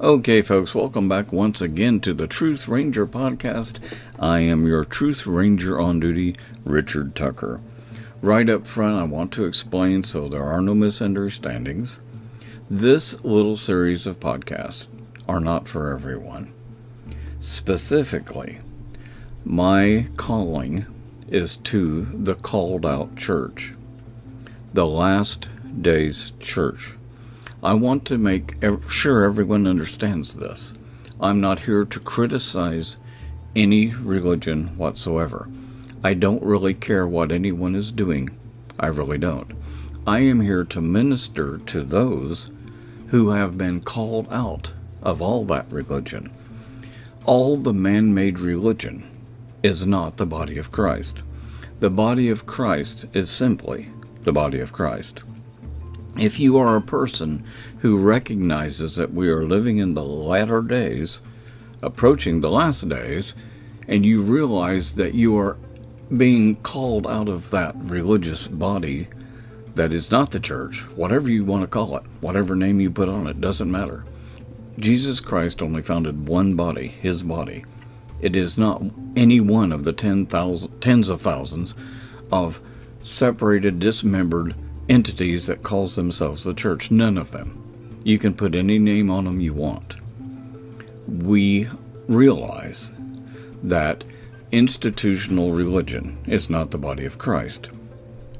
Okay, folks, welcome back once again to the Truth Ranger podcast. I am your Truth Ranger on duty, Richard Tucker. Right up front, I want to explain so there are no misunderstandings. This little series of podcasts are not for everyone. Specifically, my calling is to the called out church, the last days church. I want to make sure everyone understands this. I'm not here to criticize any religion whatsoever. I don't really care what anyone is doing. I really don't. I am here to minister to those who have been called out of all that religion. All the man made religion is not the body of Christ. The body of Christ is simply the body of Christ. If you are a person who recognizes that we are living in the latter days, approaching the last days, and you realize that you are being called out of that religious body that is not the church, whatever you want to call it, whatever name you put on it, doesn't matter. Jesus Christ only founded one body, his body. It is not any one of the ten thousand, tens of thousands of separated, dismembered entities that calls themselves the church. None of them. You can put any name on them you want. We realize that institutional religion is not the body of Christ.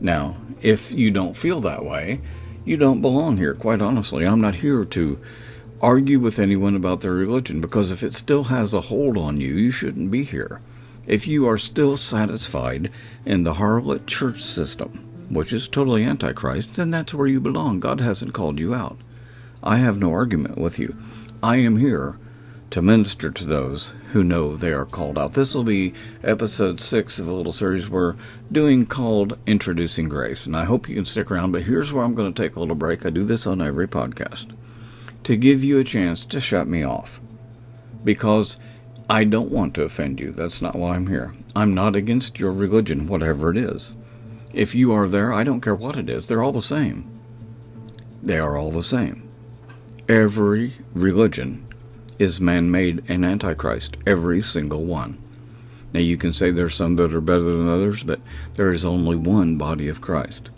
Now, if you don't feel that way, you don't belong here, quite honestly. I'm not here to argue with anyone about their religion because if it still has a hold on you, you shouldn't be here. If you are still satisfied in the harlot church system, which is totally antichrist, then that's where you belong. God hasn't called you out. I have no argument with you. I am here to minister to those who know they are called out. This will be episode six of a little series we're doing called Introducing Grace. And I hope you can stick around, but here's where I'm going to take a little break. I do this on every podcast to give you a chance to shut me off because I don't want to offend you. That's not why I'm here. I'm not against your religion, whatever it is. If you are there, I don't care what it is, they're all the same. They are all the same. Every religion is man made and antichrist, every single one. Now, you can say there's some that are better than others, but there is only one body of Christ.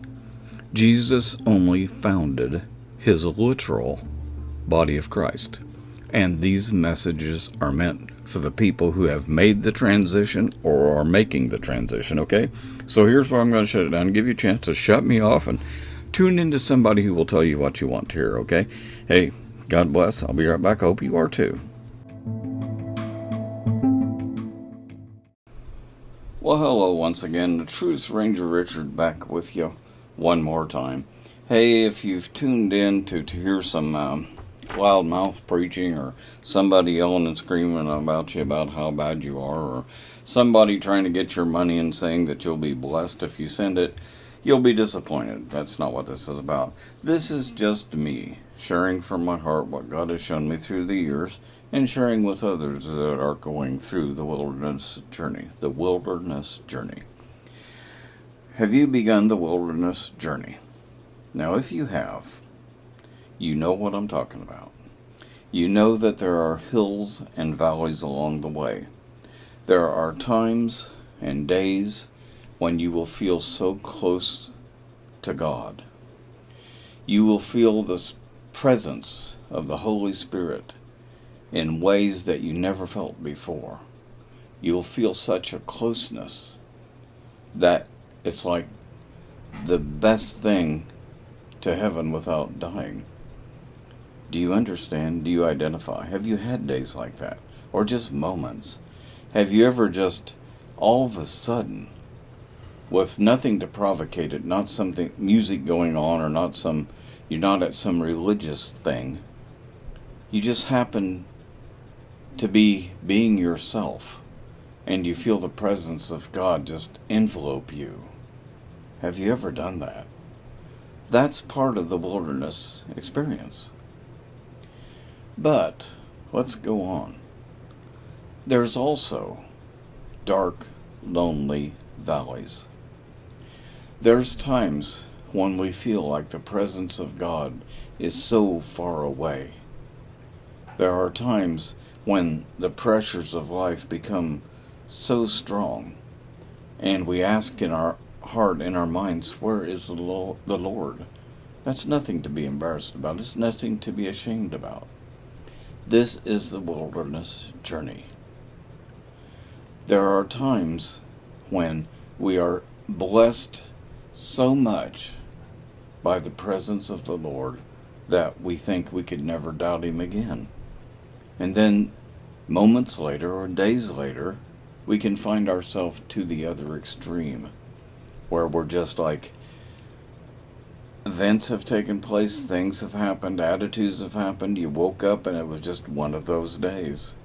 Jesus only founded his literal body of Christ. And these messages are meant for the people who have made the transition or are making the transition, okay? So here's where I'm going to shut it down give you a chance to shut me off and tune into somebody who will tell you what you want to hear, okay? Hey, God bless. I'll be right back. I hope you are too. Well, hello once again. The Truth Ranger Richard back with you one more time. Hey, if you've tuned in to, to hear some um, loudmouth preaching or somebody yelling and screaming about you about how bad you are or somebody trying to get your money and saying that you'll be blessed if you send it, you'll be disappointed. That's not what this is about. This is just me sharing from my heart what God has shown me through the years and sharing with others that are going through the wilderness journey. The wilderness journey. Have you begun the wilderness journey? Now, if you have, you know what I'm talking about. You know that there are hills and valleys along the way. There are times and days when you will feel so close to God. You will feel the presence of the Holy Spirit in ways that you never felt before. You'll feel such a closeness that it's like the best thing to heaven without dying. Do you understand? Do you identify? Have you had days like that? Or just moments? Have you ever just all of a sudden, with nothing to provocate it, not something, music going on, or not some, you're not at some religious thing, you just happen to be being yourself and you feel the presence of God just envelope you. Have you ever done that? That's part of the wilderness experience. But let's go on. There's also dark, lonely valleys. There's times when we feel like the presence of God is so far away. There are times when the pressures of life become so strong, and we ask in our heart, in our minds, where is the Lord? That's nothing to be embarrassed about. It's nothing to be ashamed about. This is the wilderness journey. There are times when we are blessed so much by the presence of the Lord that we think we could never doubt Him again. And then moments later or days later, we can find ourselves to the other extreme where we're just like events have taken place, things have happened, attitudes have happened, you woke up and it was just one of those days.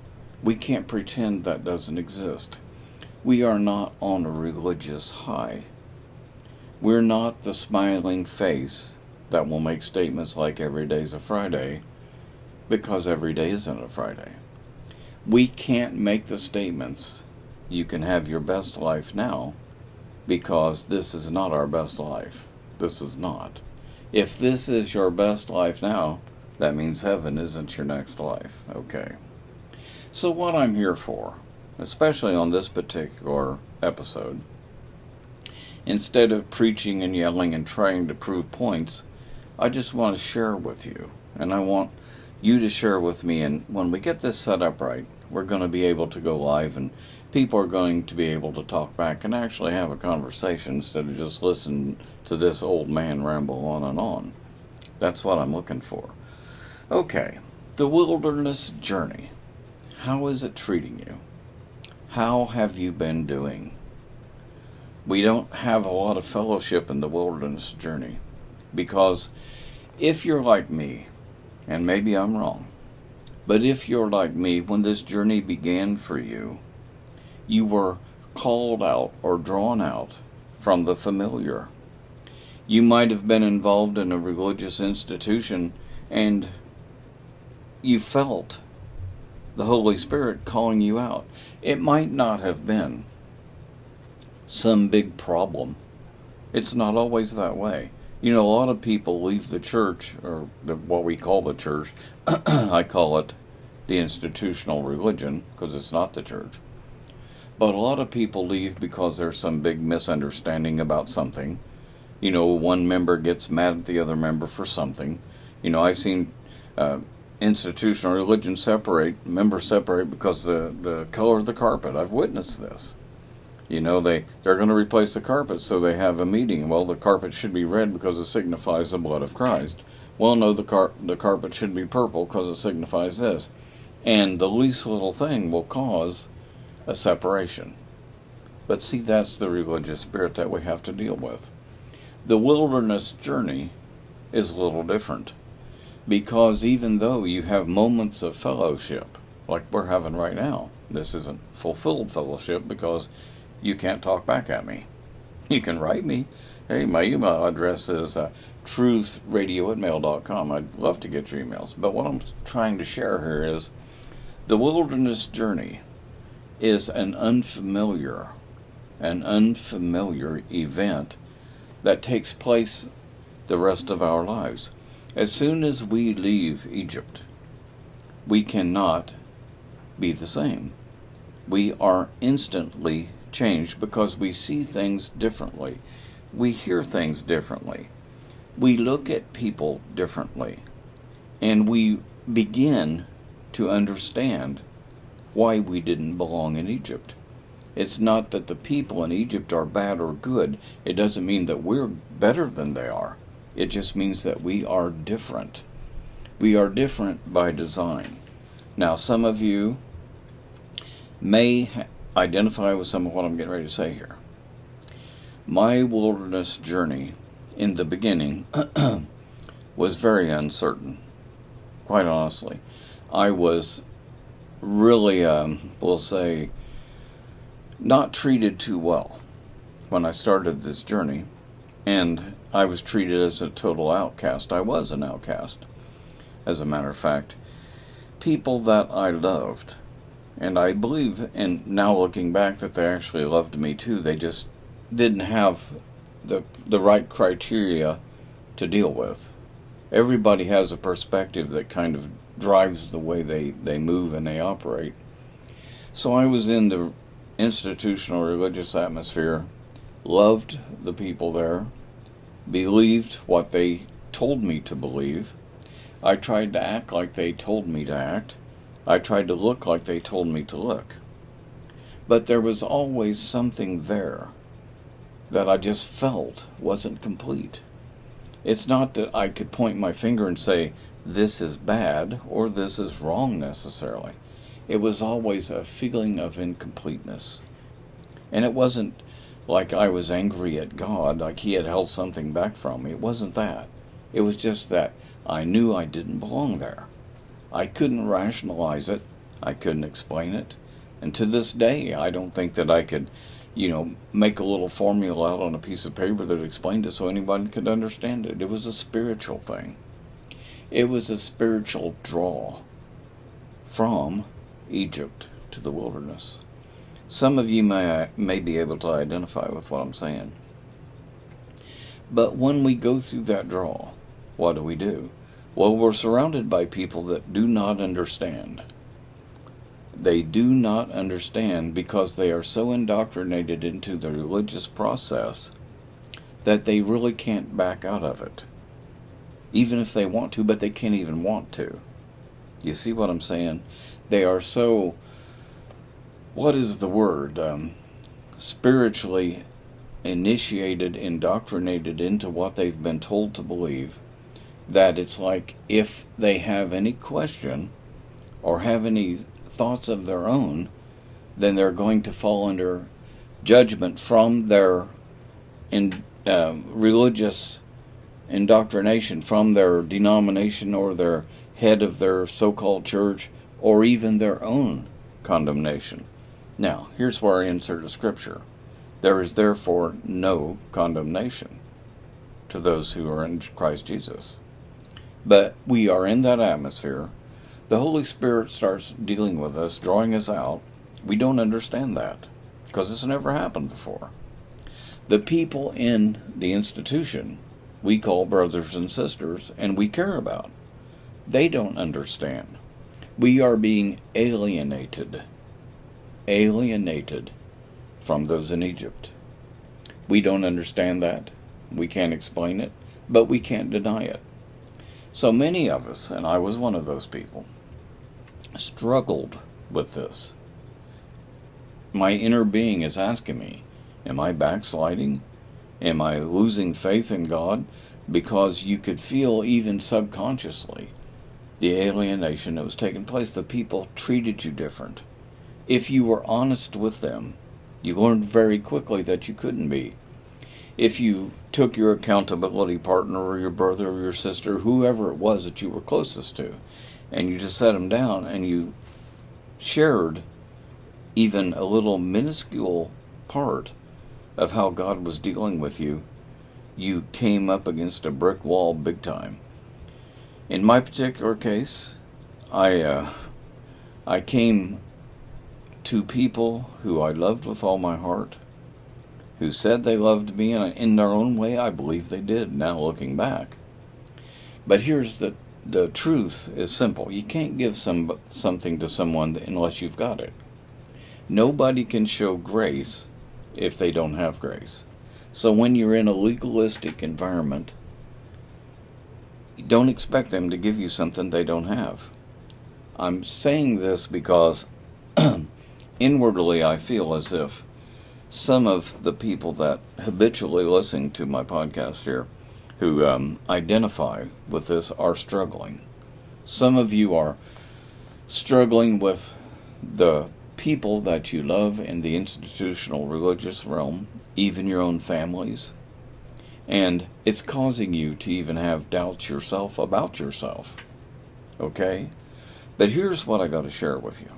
We can't pretend that doesn't exist. We are not on a religious high. We're not the smiling face that will make statements like every day's a Friday because every day isn't a Friday. We can't make the statements you can have your best life now because this is not our best life. This is not. If this is your best life now, that means heaven isn't your next life. Okay. So, what I'm here for, especially on this particular episode, instead of preaching and yelling and trying to prove points, I just want to share with you. And I want you to share with me. And when we get this set up right, we're going to be able to go live and people are going to be able to talk back and actually have a conversation instead of just listen to this old man ramble on and on. That's what I'm looking for. Okay, the wilderness journey. How is it treating you? How have you been doing? We don't have a lot of fellowship in the wilderness journey because if you're like me, and maybe I'm wrong, but if you're like me, when this journey began for you, you were called out or drawn out from the familiar. You might have been involved in a religious institution and you felt the Holy Spirit calling you out. It might not have been some big problem. It's not always that way. You know, a lot of people leave the church, or the, what we call the church. I call it the institutional religion because it's not the church. But a lot of people leave because there's some big misunderstanding about something. You know, one member gets mad at the other member for something. You know, I've seen uh, institutional religion separate, members separate because the, the color of the carpet. I've witnessed this. You know, they, they're going to replace the carpet, so they have a meeting. Well, the carpet should be red because it signifies the blood of Christ. Well, no, the, car- the carpet should be purple because it signifies this. And the least little thing will cause a separation. But see, that's the religious spirit that we have to deal with. The wilderness journey is a little different because even though you have moments of fellowship, like we're having right now, this isn't fulfilled fellowship because you can't talk back at me. You can write me. Hey, my email address is uh, truthradio at mail.com. I'd love to get your emails. But what I'm trying to share here is the wilderness journey is an unfamiliar, an unfamiliar event that takes place the rest of our lives. As soon as we leave Egypt, we cannot be the same. We are instantly changed because we see things differently. We hear things differently. We look at people differently. And we begin to understand why we didn't belong in Egypt. It's not that the people in Egypt are bad or good. It doesn't mean that we're better than they are. It just means that we are different. We are different by design. Now, some of you may identify with some of what I'm getting ready to say here. My wilderness journey in the beginning was very uncertain, quite honestly. I was really, um, we'll say, not treated too well when I started this journey, and I was treated as a total outcast. I was an outcast, as a matter of fact. People that I loved, and I believe, and now looking back, that they actually loved me too. They just didn't have the the right criteria to deal with. Everybody has a perspective that kind of drives the way they, they move and they operate. So I was in the institutional religious atmosphere, loved the people there, believed what they told me to believe. I tried to act like they told me to act. I tried to look like they told me to look. But there was always something there that I just felt wasn't complete. It's not that I could point my finger and say, this is bad or this is wrong necessarily. It was always a feeling of incompleteness. And it wasn't like I was angry at God, like He had held something back from me. It wasn't that. It was just that I knew I didn't belong there. I couldn't rationalize it, I couldn't explain it. And to this day, I don't think that I could, you know, make a little formula out on a piece of paper that explained it so anybody could understand it. It was a spiritual thing. It was a spiritual draw from Egypt to the wilderness. Some of you may, may be able to identify with what I'm saying. But when we go through that draw, what do we do? Well, we're surrounded by people that do not understand. They do not understand because they are so indoctrinated into the religious process that they really can't back out of it. Even if they want to, but they can't even want to. You see what I'm saying? They are so what is the word? Um, spiritually initiated, indoctrinated into what they've been told to believe, that it's like if they have any question or have any thoughts of their own, then they're going to fall under judgment from their in, uh, religious indoctrination, from their denomination or their head of their so called church, or even their own condemnation. Now, here's where I insert a scripture. There is therefore no condemnation to those who are in Christ Jesus. But we are in that atmosphere. The Holy Spirit starts dealing with us, drawing us out. We don't understand that because it's never happened before. The people in the institution we call brothers and sisters and we care about, they don't understand. We are being alienated alienated from those in Egypt. We don't understand that. We can't explain it, but we can't deny it. So many of us, and I was one of those people, struggled with this. My inner being is asking me, Am I backsliding? Am I losing faith in God? Because you could feel, even subconsciously, the alienation that was taking place. The people treated you different if you were honest with them, you learned very quickly that you couldn't be. If you took your accountability partner or your brother or your sister, whoever it was that you were closest to, and you just set them down and you shared even a little minuscule part of how God was dealing with you, you came up against a brick wall big time. In my particular case, I uh, I came to people who I loved with all my heart, who said they loved me, and in their own way, I believe they did, now looking back. But here's the, the truth is simple. You can't give some, something to someone unless you've got it. Nobody can show grace if they don't have grace. So when you're in a legalistic environment, don't expect them to give you something they don't have. I'm saying this because inwardly I feel as if some of the people that habitually listen to my podcast here who um, identify with this are struggling. Some of you are struggling with the people that you love in the institutional religious realm, even your own families. And it's causing you to even have doubts yourself about yourself. Okay? But here's what I got to share with you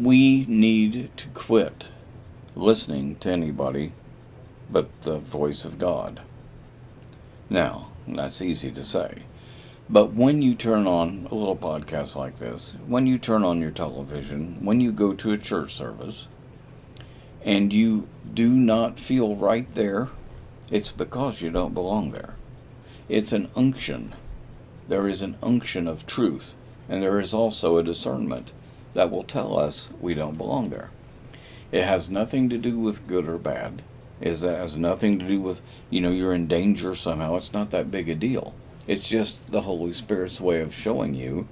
we need to quit listening to anybody but the voice of God. Now, that's easy to say. But when you turn on a little podcast like this, when you turn on your television, when you go to a church service, and you do not feel right there, it's because you don't belong there. It's an unction. There is an unction of truth, and there is also a discernment that will tell us we don't belong there. It has nothing to do with good or bad. It has nothing to do with, you know, you're in danger somehow. It's not that big a deal. It's just the Holy Spirit's way of showing you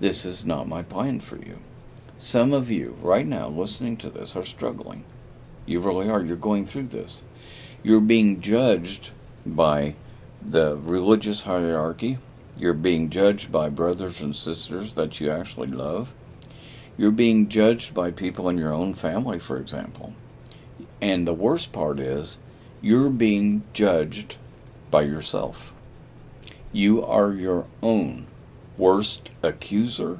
this is not my plan for you. Some of you, right now, listening to this, are struggling. You really are. You're going through this. You're being judged by the religious hierarchy. You're being judged by brothers and sisters that you actually love. You're being judged by people in your own family, for example. And the worst part is, you're being judged by yourself. You are your own worst accuser.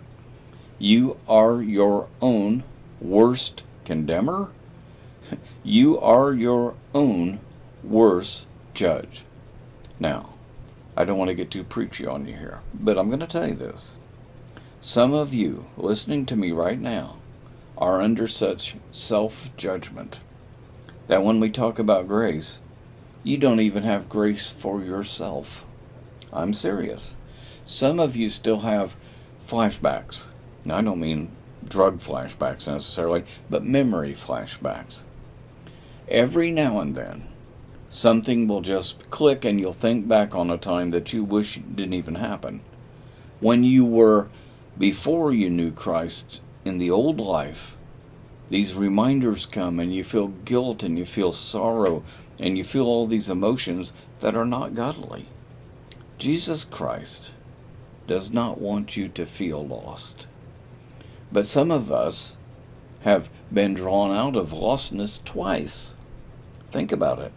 You are your own worst condemner. You are your own worst judge. Now, I don't want to get too preachy on you here, but I'm going to tell you this. Some of you listening to me right now are under such self judgment that when we talk about grace, you don't even have grace for yourself. I'm serious. Some of you still have flashbacks. Now, I don't mean drug flashbacks necessarily, but memory flashbacks. Every now and then, something will just click and you'll think back on a time that you wish didn't even happen. When you were before you knew Christ in the old life, these reminders come and you feel guilt and you feel sorrow and you feel all these emotions that are not godly. Jesus Christ does not want you to feel lost. But some of us have been drawn out of lostness twice. Think about it.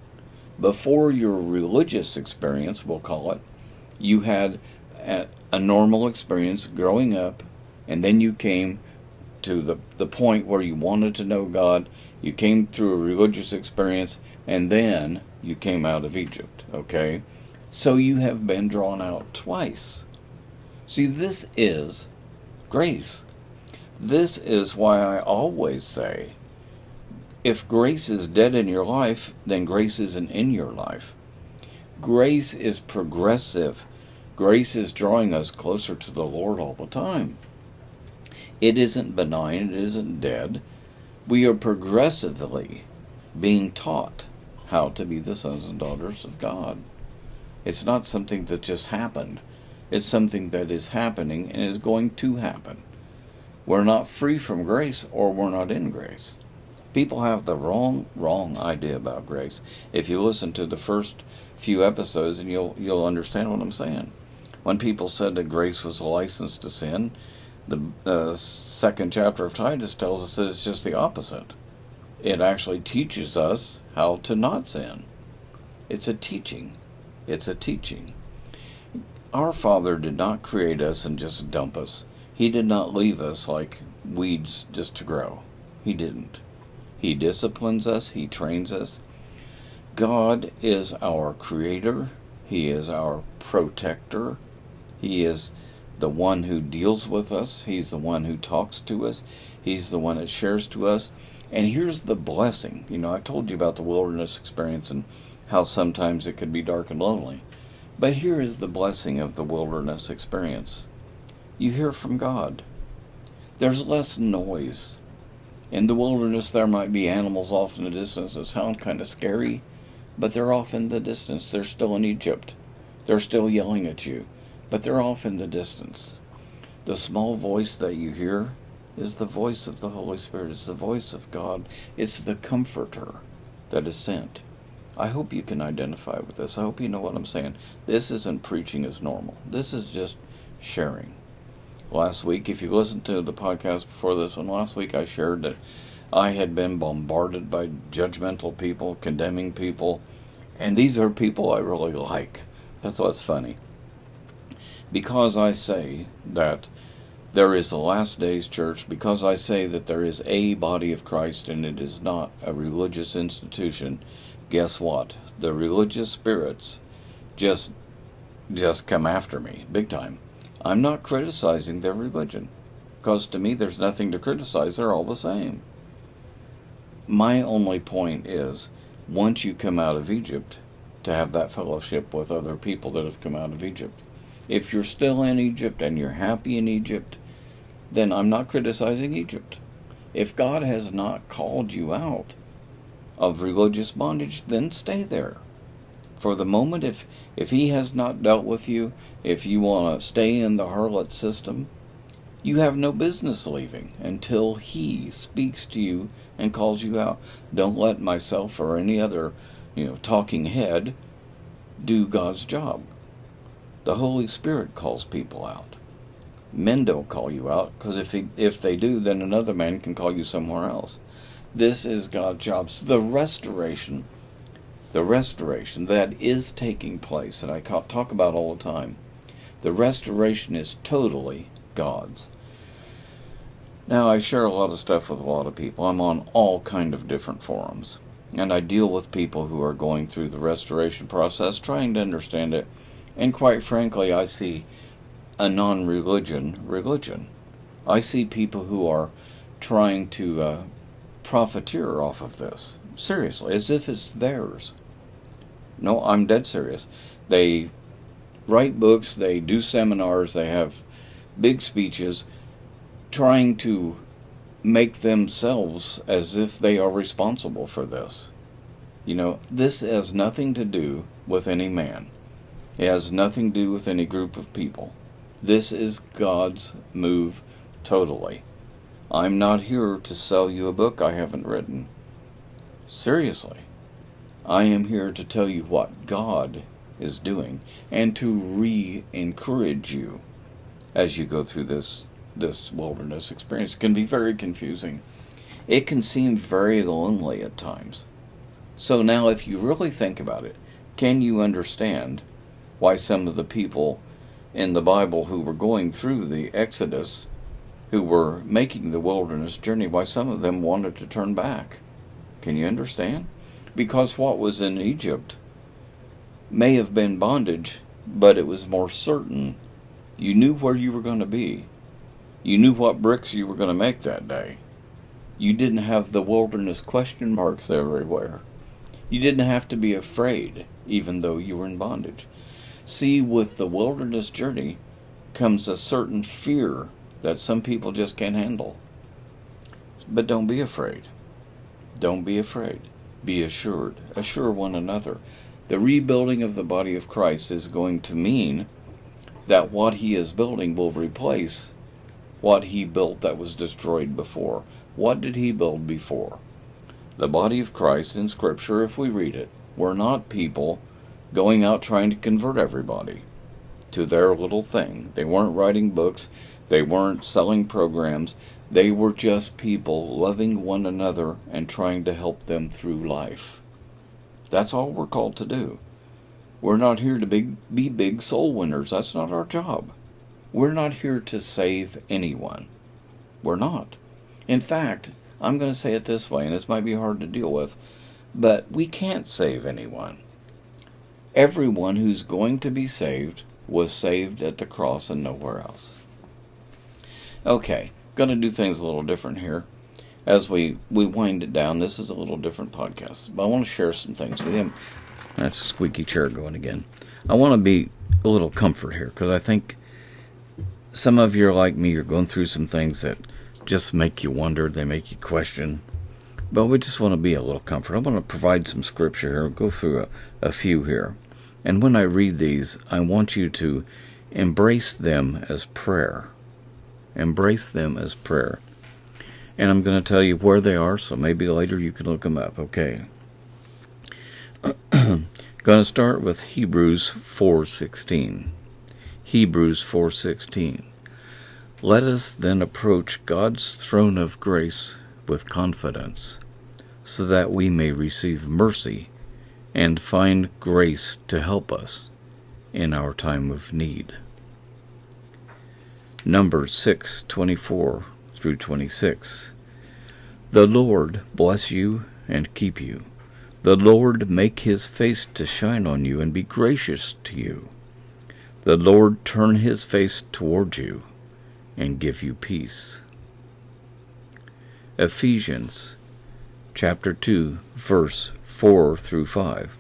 Before your religious experience, we'll call it, you had a, normal experience growing up, and then you came to the, the point where you wanted to know God, you came through a religious experience, and then you came out of Egypt, okay? So you have been drawn out twice. See, this is grace. This is why I always say if grace is dead in your life, then grace isn't in your life. Grace is progressive. Grace is drawing us closer to the Lord all the time. It isn't benign, it isn't dead. We are progressively being taught how to be the sons and daughters of God. It's not something that just happened, it's something that is happening and is going to happen. We're not free from grace or we're not in grace. People have the wrong, wrong idea about grace. If you listen to the first few episodes, and you'll you'll understand what I'm saying. When people said that grace was a license to sin, the uh, second chapter of Titus tells us that it's just the opposite. It actually teaches us how to not sin. It's a teaching. It's a teaching. Our Father did not create us and just dump us. He did not leave us like weeds just to grow. He didn't. He disciplines us, He trains us. God is our creator, He is our protector, he is the one who deals with us. He's the one who talks to us. He's the one that shares to us. And here's the blessing. You know, I told you about the wilderness experience and how sometimes it could be dark and lonely. But here is the blessing of the wilderness experience you hear from God. There's less noise. In the wilderness, there might be animals off in the distance that sound kind of scary, but they're off in the distance. They're still in Egypt. They're still yelling at you but they're off in the distance. The small voice that you hear is the voice of the Holy Spirit, it's the voice of God, it's the comforter that is sent. I hope you can identify with this. I hope you know what I'm saying. This isn't preaching as normal, this is just sharing. Last week, if you listened to the podcast before this one, last week I shared that I had been bombarded by judgmental people, condemning people, and these are people I really like. That's what's funny because I say that there is a last days church, because I say that there is a body of Christ and it is not a religious institution, guess what? The religious spirits just just come after me big time. I'm not criticizing their religion because to me there's nothing to criticize. They're all the same. My only point is once you come out of Egypt, to have that fellowship with other people that have come out of Egypt. If you're still in Egypt and you're happy in Egypt, then I'm not criticizing Egypt. If God has not called you out of religious bondage, then stay there. For the moment, if, if He has not dealt with you, if you want to stay in the harlot system, you have no business leaving until He speaks to you and calls you out. Don't let myself or any other, you know, talking head do God's job. The Holy Spirit calls people out. Men don't call you out because if he, if they do, then another man can call you somewhere else. This is God's job. So the restoration, the restoration that is taking place, and I talk about all the time, the restoration is totally God's. Now I share a lot of stuff with a lot of people. I'm on all kind of different forums, and I deal with people who are going through the restoration process, trying to understand it. And quite frankly, I see a non-religion religion. I see people who are trying to uh, profiteer off of this seriously, as if it's theirs. No, I'm dead serious. They write books, they do seminars, they have big speeches trying to make themselves as if they are responsible for this. You know, this has nothing to do with any man. It has nothing to do with any group of people. This is God's move totally. I'm not here to sell you a book I haven't written. Seriously. I am here to tell you what God is doing and to re encourage you as you go through this this wilderness experience. It can be very confusing. It can seem very lonely at times. So now, if you really think about it, can you understand why some of the people in the Bible who were going through the Exodus, who were making the wilderness journey, why some of them wanted to turn back? Can you understand? Because what was in Egypt may have been bondage, but it was more certain. You knew where you were going to be. You knew what bricks you were going to make that day. You didn't have the wilderness question marks everywhere. You didn't have to be afraid, even though you were in bondage. See, with the wilderness journey comes a certain fear that some people just can't handle. But don't be afraid. Don't be afraid. Be assured. Assure one another. The rebuilding of the body of Christ is going to mean that what he is building will replace what he built that was destroyed before. What did he build before? The body of Christ in Scripture, if we read it, were not people going out trying to convert everybody to their little thing. They weren't writing books, they weren't selling programs, they were just people loving one another and trying to help them through life. That's all we're called to do. We're not here to be, be big soul winners. That's not our job. We're not here to save anyone. We're not. In fact, I'm going to say it this way, and this might be hard to deal with, but we can't save anyone. Everyone who's going to be saved was saved at the cross and nowhere else. Okay, going to do things a little different here. As we, we wind it down, this is a little different podcast, but I want to share some things with you. That's a squeaky chair going again. I want to be a little comfort here because I think some of you are like me, you're going through some things that just make you wonder, they make you question. But we just want to be a little comfort. I want to provide some scripture here, go through a, a few here. And when I read these, I want you to embrace them as prayer. Embrace them as prayer. And I'm going to tell you where they are, so maybe later you can look them up. Okay. going to start with Hebrews 4:16. Hebrews 4:16 Let us then approach God's throne of grace with confidence so that we may receive mercy and find grace to help us in our time of need. Numbers 6:24 through 26 The Lord bless you and keep you. The Lord make his face to shine on you and be gracious to you. The Lord turn his face toward you and give you peace. Ephesians chapter 2 verse 4 through 5.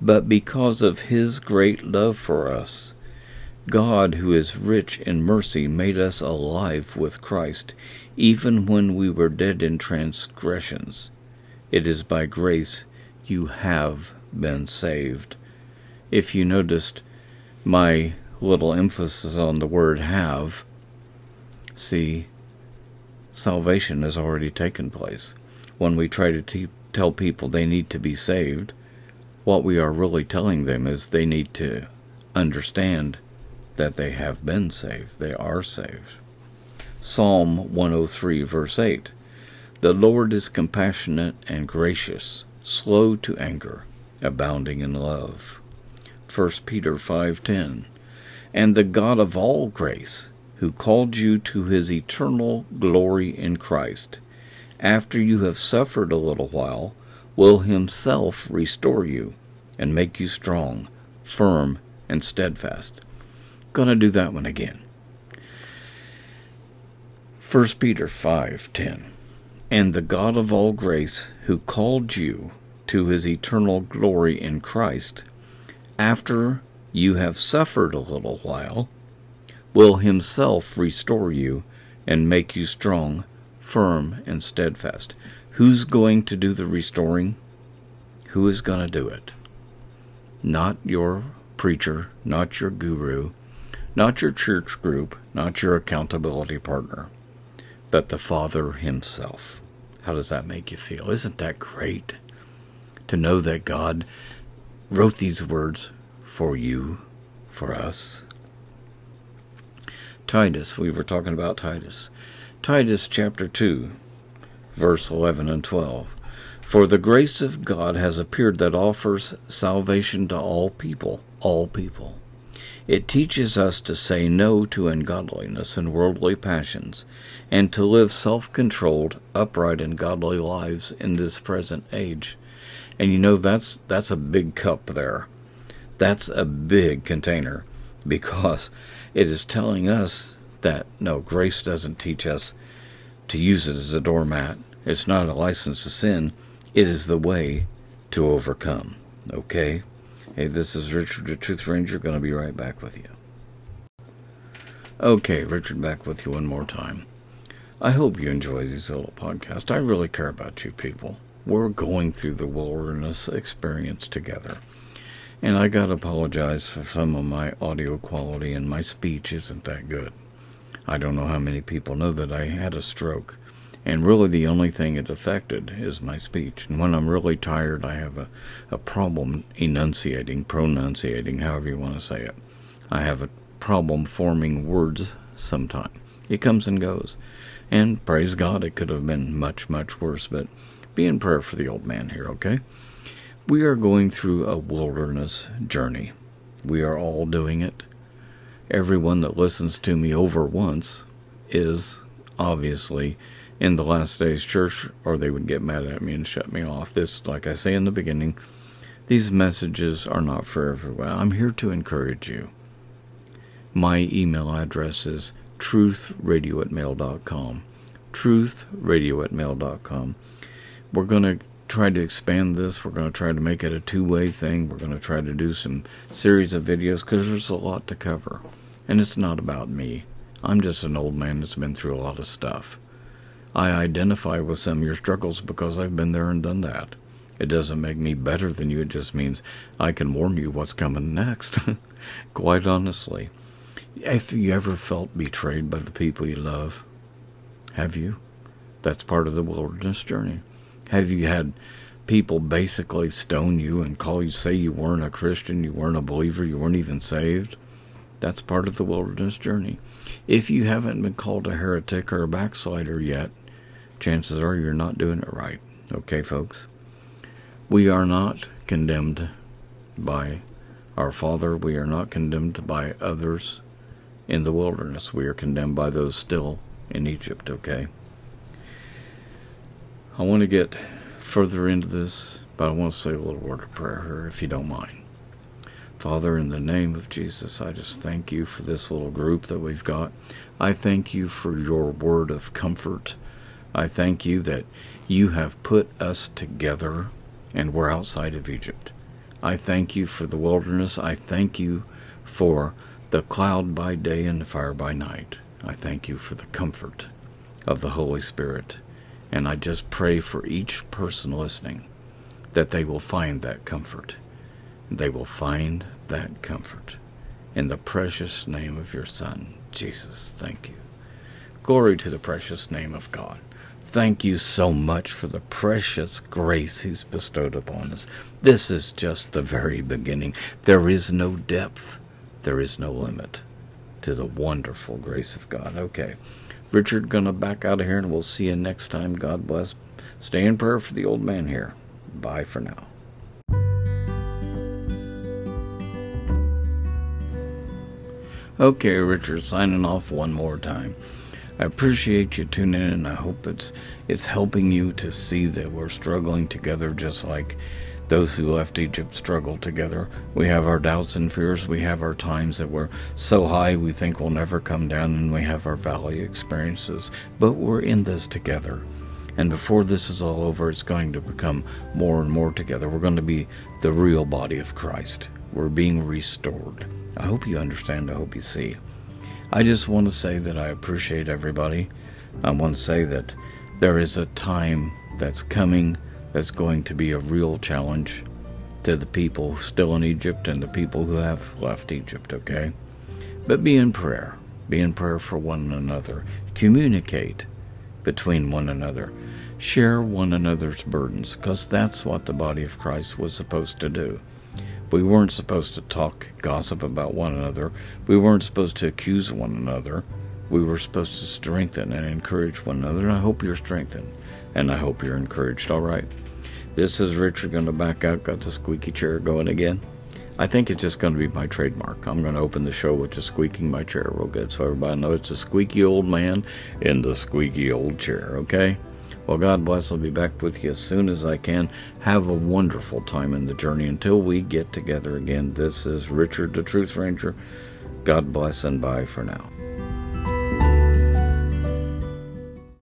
but because of his great love for us. God, who is rich in mercy, made us alive with Christ, even when we were dead in transgressions. It is by grace you have been saved. If you noticed my little emphasis on the word have, see, salvation has already taken place. When we try to te- tell people they need to be saved, what we are really telling them is they need to understand that they have been saved. They are saved. Psalm 103, verse 8 The Lord is compassionate and gracious, slow to anger, abounding in love. 1 Peter 5:10 And the God of all grace, who called you to his eternal glory in Christ, after you have suffered a little while, will himself restore you and make you strong, firm, and steadfast. Gonna do that one again. 1 Peter 5:10 And the God of all grace, who called you to his eternal glory in Christ, after you have suffered a little while, will himself restore you and make you strong, firm, and steadfast. Who's going to do the restoring? Who is going to do it? Not your preacher, not your guru, not your church group, not your accountability partner, but the Father Himself. How does that make you feel? Isn't that great to know that God wrote these words for you, for us? Titus, we were talking about Titus. Titus chapter 2, verse 11 and 12. For the grace of God has appeared that offers salvation to all people, all people. It teaches us to say no to ungodliness and worldly passions, and to live self controlled, upright, and godly lives in this present age. And you know that's that's a big cup there. That's a big container because it is telling us that no, grace doesn't teach us to use it as a doormat. It's not a license to sin. It is the way to overcome. Okay? Hey, this is Richard the Truth Ranger. Going to be right back with you. Okay, Richard back with you one more time. I hope you enjoy these little podcasts. I really care about you people. We're going through the wilderness experience together. And I got to apologize for some of my audio quality and my speech isn't that good. I don't know how many people know that I had a stroke, and really the only thing it affected is my speech. And when I'm really tired, I have a, a problem enunciating, pronunciating, however you want to say it. I have a problem forming words sometimes. It comes and goes. And praise God, it could have been much, much worse, but be in prayer for the old man here, okay? We are going through a wilderness journey. We are all doing it. Everyone that listens to me over once is obviously in the last days church or they would get mad at me and shut me off. This like i say in the beginning these messages are not for everyone. I'm here to encourage you. My email address is truthradio at mail.com truthradio at mail.com we're going to try to expand this we're going to try to make it a two-way thing we're going to try to do some series of videos because there's a lot to cover and it's not about me. I'm just an old man that's been through a lot of stuff. I identify with some of your struggles because I've been there and done that. It doesn't make me better than you, it just means I can warn you what's coming next. Quite honestly. Have you ever felt betrayed by the people you love? Have you? That's part of the wilderness journey. Have you had people basically stone you and call you, say you weren't a Christian, you weren't a believer, you weren't even saved? That's part of the wilderness journey. If you haven't been called a heretic or a backslider yet, chances are you're not doing it right. Okay, folks? We are not condemned by our Father. We are not condemned by others in the wilderness. We are condemned by those still in Egypt, okay? I want to get further into this, but I want to say a little word of prayer here, if you don't mind. Father, in the name of Jesus, I just thank you for this little group that we've got. I thank you for your word of comfort. I thank you that you have put us together and we're outside of Egypt. I thank you for the wilderness. I thank you for the cloud by day and the fire by night. I thank you for the comfort of the Holy Spirit. And I just pray for each person listening that they will find that comfort. They will find that comfort. In the precious name of your Son, Jesus, thank you. Glory to the precious name of God. Thank you so much for the precious grace He's bestowed upon us. This is just the very beginning. There is no depth, there is no limit to the wonderful grace of God. Okay. Richard, gonna back out of here and we'll see you next time. God bless. Stay in prayer for the old man here. Bye for now. Okay, Richard, signing off one more time. I appreciate you tuning in. I hope it's it's helping you to see that we're struggling together just like those who left Egypt struggled together. We have our doubts and fears. We have our times that we're so high we think we'll never come down, and we have our valley experiences. But we're in this together. And before this is all over, it's going to become more and more together. We're going to be the real body of Christ. We're being restored. I hope you understand. I hope you see. I just want to say that I appreciate everybody. I want to say that there is a time that's coming that's going to be a real challenge to the people still in Egypt and the people who have left Egypt, okay? But be in prayer. Be in prayer for one another. Communicate between one another. Share one another's burdens, because that's what the body of Christ was supposed to do. We weren't supposed to talk gossip about one another. We weren't supposed to accuse one another. We were supposed to strengthen and encourage one another, and I hope you're strengthened and I hope you're encouraged. All right. This is Richard going to back out. Got the squeaky chair going again. I think it's just going to be my trademark. I'm going to open the show with just squeaking my chair real good so everybody knows it's a squeaky old man in the squeaky old chair, okay? Well, God bless. I'll be back with you as soon as I can. Have a wonderful time in the journey until we get together again. This is Richard the Truth Ranger. God bless and bye for now.